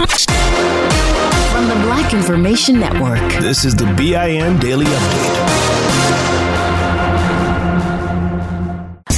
From the Black Information Network, this is the BIN Daily Update.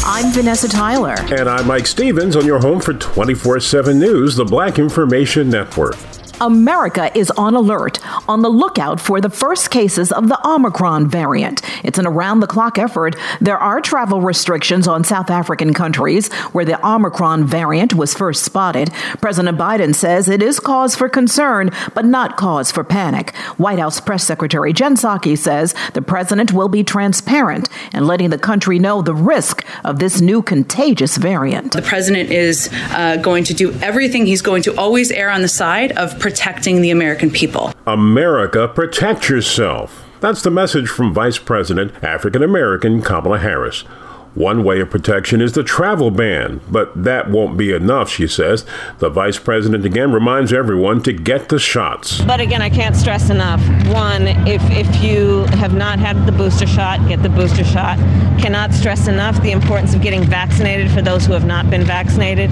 I'm Vanessa Tyler. And I'm Mike Stevens on your home for 24 7 News, the Black Information Network. America is on alert, on the lookout for the first cases of the Omicron variant. It's an around the clock effort. There are travel restrictions on South African countries where the Omicron variant was first spotted. President Biden says it is cause for concern, but not cause for panic. White House Press Secretary Jen Psaki says the president will be transparent and letting the country know the risk of this new contagious variant. The president is uh, going to do everything. He's going to always err on the side of protecting the American people. America, protect yourself. That's the message from Vice President African American Kamala Harris. One way of protection is the travel ban, but that won't be enough, she says. The vice president again reminds everyone to get the shots. But again, I can't stress enough. One, if, if you have not had the booster shot, get the booster shot. Cannot stress enough the importance of getting vaccinated for those who have not been vaccinated.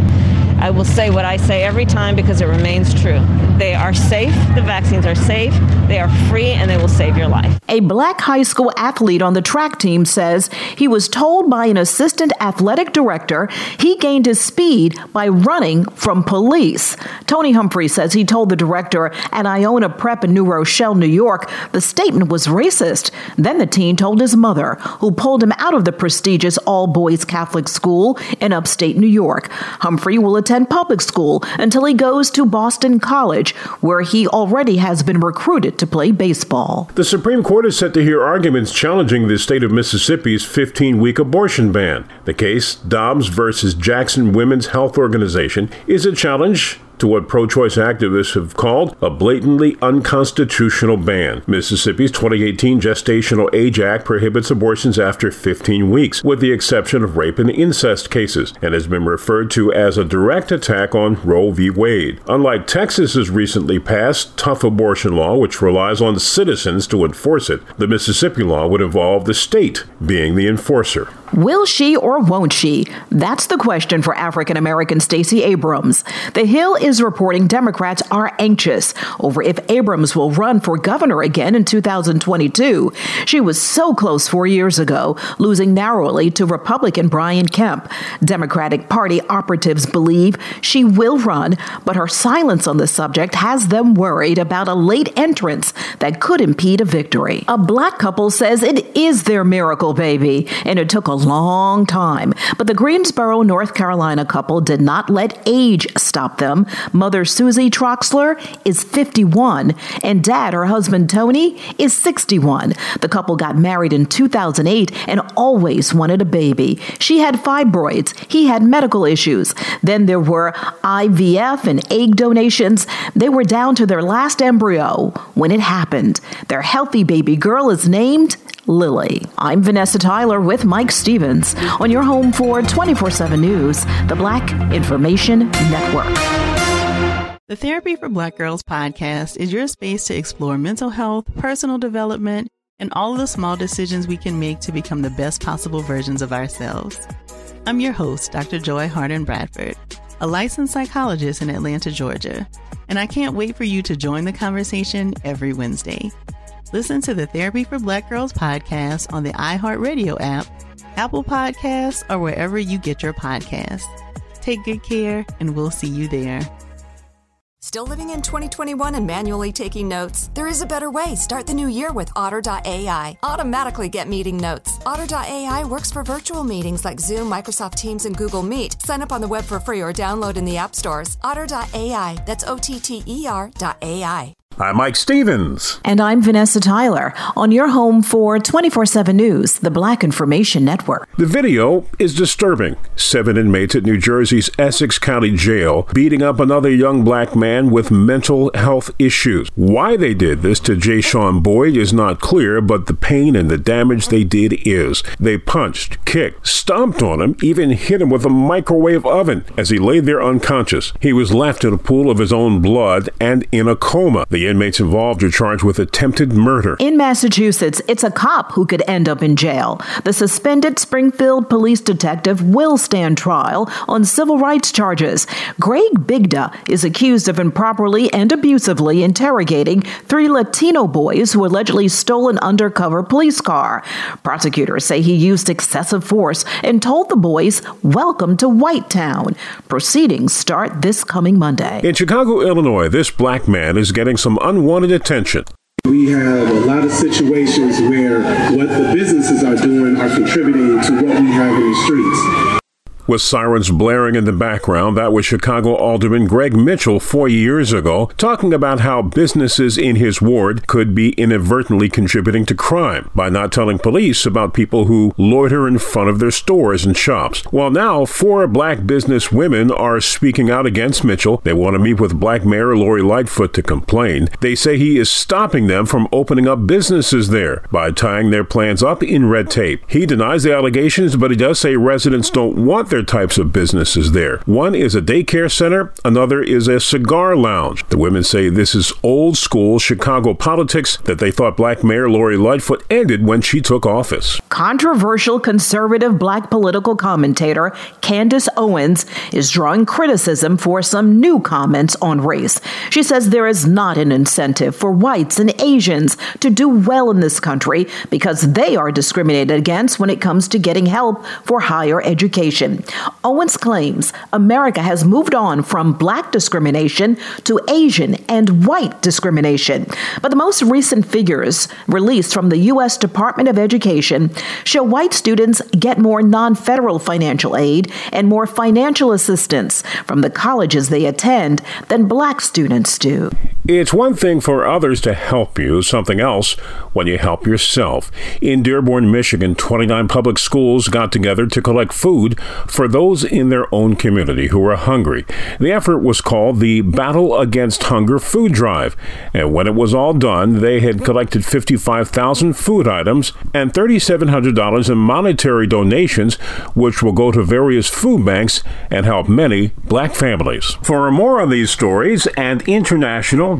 I will say what I say every time because it remains true. They are safe. The vaccines are safe. They are free and they will save your life. A black high school athlete on the track team says he was told by an assistant athletic director he gained his speed by running from police. Tony Humphrey says he told the director at Iona Prep in New Rochelle, New York, the statement was racist. Then the teen told his mother, who pulled him out of the prestigious all boys Catholic school in upstate New York. Humphrey will attend attend public school until he goes to Boston College, where he already has been recruited to play baseball. The Supreme Court is set to hear arguments challenging the state of Mississippi's 15 week abortion ban. The case, Dobbs versus Jackson Women's Health Organization, is a challenge to what pro choice activists have called a blatantly unconstitutional ban. Mississippi's 2018 Gestational Age Act prohibits abortions after 15 weeks, with the exception of rape and incest cases, and has been referred to as a direct attack on Roe v. Wade. Unlike Texas's recently passed tough abortion law, which relies on citizens to enforce it, the Mississippi law would involve the state being the enforcer. Will she or won't she? That's the question for African American Stacey Abrams. The Hill is reporting Democrats are anxious over if Abrams will run for governor again in 2022. She was so close four years ago, losing narrowly to Republican Brian Kemp. Democratic Party operatives believe she will run, but her silence on the subject has them worried about a late entrance that could impede a victory. A black couple says it is their miracle baby, and it took a long time. But the Greensboro, North Carolina couple did not let age stop them. Mother Susie Troxler is 51, and dad, her husband Tony, is 61. The couple got married in 2008 and always wanted a baby. She had fibroids, he had medical issues. Then there were IVF and egg donations. They were down to their last embryo when it happened. Their healthy baby girl is named Lily. I'm Vanessa Tyler with Mike Stevens on your home for 24 7 News, the Black Information Network. The Therapy for Black Girls podcast is your space to explore mental health, personal development, and all of the small decisions we can make to become the best possible versions of ourselves. I'm your host, Dr. Joy Harden Bradford, a licensed psychologist in Atlanta, Georgia, and I can't wait for you to join the conversation every Wednesday. Listen to the Therapy for Black Girls podcast on the iHeartRadio app, Apple Podcasts, or wherever you get your podcasts. Take good care, and we'll see you there. Still living in 2021 and manually taking notes? There is a better way. Start the new year with Otter.ai. Automatically get meeting notes. Otter.ai works for virtual meetings like Zoom, Microsoft Teams, and Google Meet. Sign up on the web for free or download in the app stores. Otter.ai. That's O T T E R.ai. I'm Mike Stevens. And I'm Vanessa Tyler on your home for 24 7 News, the Black Information Network. The video is disturbing. Seven inmates at New Jersey's Essex County Jail beating up another young black man with mental health issues. Why they did this to Jay Sean Boyd is not clear, but the pain and the damage they did is. They punched, kicked, stomped on him, even hit him with a microwave oven as he lay there unconscious. He was left in a pool of his own blood and in a coma. The inmates involved are charged with attempted murder. In Massachusetts, it's a cop who could end up in jail. The suspended Springfield police detective will stand trial on civil rights charges. Greg Bigda is accused of improperly and abusively interrogating three Latino boys who allegedly stole an undercover police car. Prosecutors say he used excessive force and told the boys, Welcome to Whitetown. Proceedings start this coming Monday. In Chicago, Illinois, this black man is getting some unwanted attention. We have a lot of situations where what the businesses are doing are contributing to what we have in the streets. With sirens blaring in the background, that was Chicago Alderman Greg Mitchell four years ago, talking about how businesses in his ward could be inadvertently contributing to crime by not telling police about people who loiter in front of their stores and shops. Well, now four black business women are speaking out against Mitchell. They want to meet with Black Mayor Lori Lightfoot to complain. They say he is stopping them from opening up businesses there by tying their plans up in red tape. He denies the allegations, but he does say residents don't want their types of businesses there. One is a daycare center, another is a cigar lounge. The women say this is old school Chicago politics that they thought Black Mayor Lori Lightfoot ended when she took office. Controversial conservative black political commentator Candace Owens is drawing criticism for some new comments on race. She says there is not an incentive for whites and Asians to do well in this country because they are discriminated against when it comes to getting help for higher education. Owens claims America has moved on from black discrimination to Asian and white discrimination. But the most recent figures released from the U.S. Department of Education show white students get more non federal financial aid and more financial assistance from the colleges they attend than black students do. It's one thing for others to help you, something else when you help yourself. In Dearborn, Michigan, 29 public schools got together to collect food for those in their own community who were hungry. The effort was called the Battle Against Hunger Food Drive, and when it was all done, they had collected 55,000 food items and $3,700 in monetary donations, which will go to various food banks and help many black families. For more on these stories and international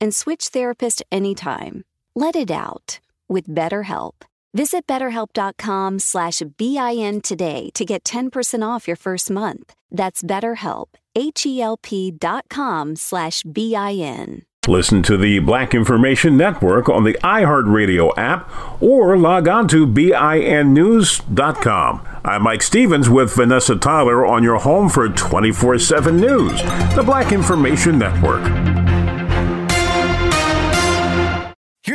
and switch therapist anytime. Let it out with BetterHelp. Visit betterhelp.com slash BIN today to get 10% off your first month. That's BetterHelp, H-E-L-P dot com slash B-I-N. Listen to the Black Information Network on the iHeartRadio app or log on to BINnews.com. I'm Mike Stevens with Vanessa Tyler on your home for 24 7 news, the Black Information Network.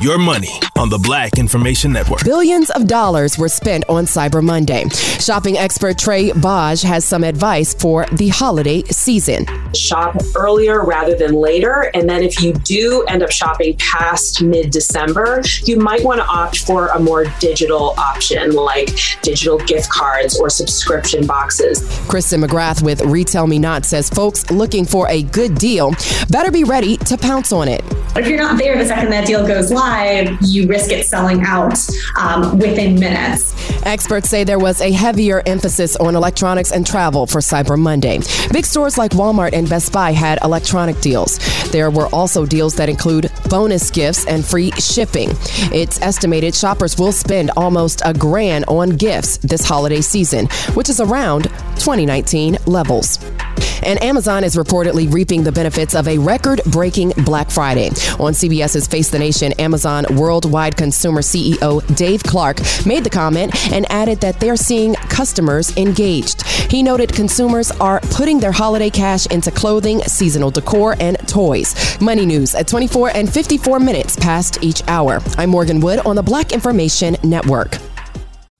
Your money on the Black Information Network. Billions of dollars were spent on Cyber Monday. Shopping expert Trae Bodge has some advice for the holiday season. Shop earlier rather than later. And then if you do end up shopping past mid December, you might want to opt for a more digital option like digital gift cards or subscription boxes. Kristen McGrath with RetailMeNot says folks looking for a good deal better be ready to pounce on it. But if you're not there the second that deal goes live, you risk it selling out um, within minutes. Experts say there was a heavier emphasis on electronics and travel for Cyber Monday. Big stores like Walmart and Best Buy had electronic deals. There were also deals that include bonus gifts and free shipping. It's estimated shoppers will spend almost a grand on gifts this holiday season, which is around 2019 levels. And Amazon is reportedly reaping the benefits of a record breaking Black Friday. On CBS's Face the Nation, Amazon Worldwide Consumer CEO Dave Clark made the comment and added that they're seeing customers engaged. He noted consumers are putting their holiday cash into clothing, seasonal decor, and toys. Money news at 24 and 54 minutes past each hour. I'm Morgan Wood on the Black Information Network.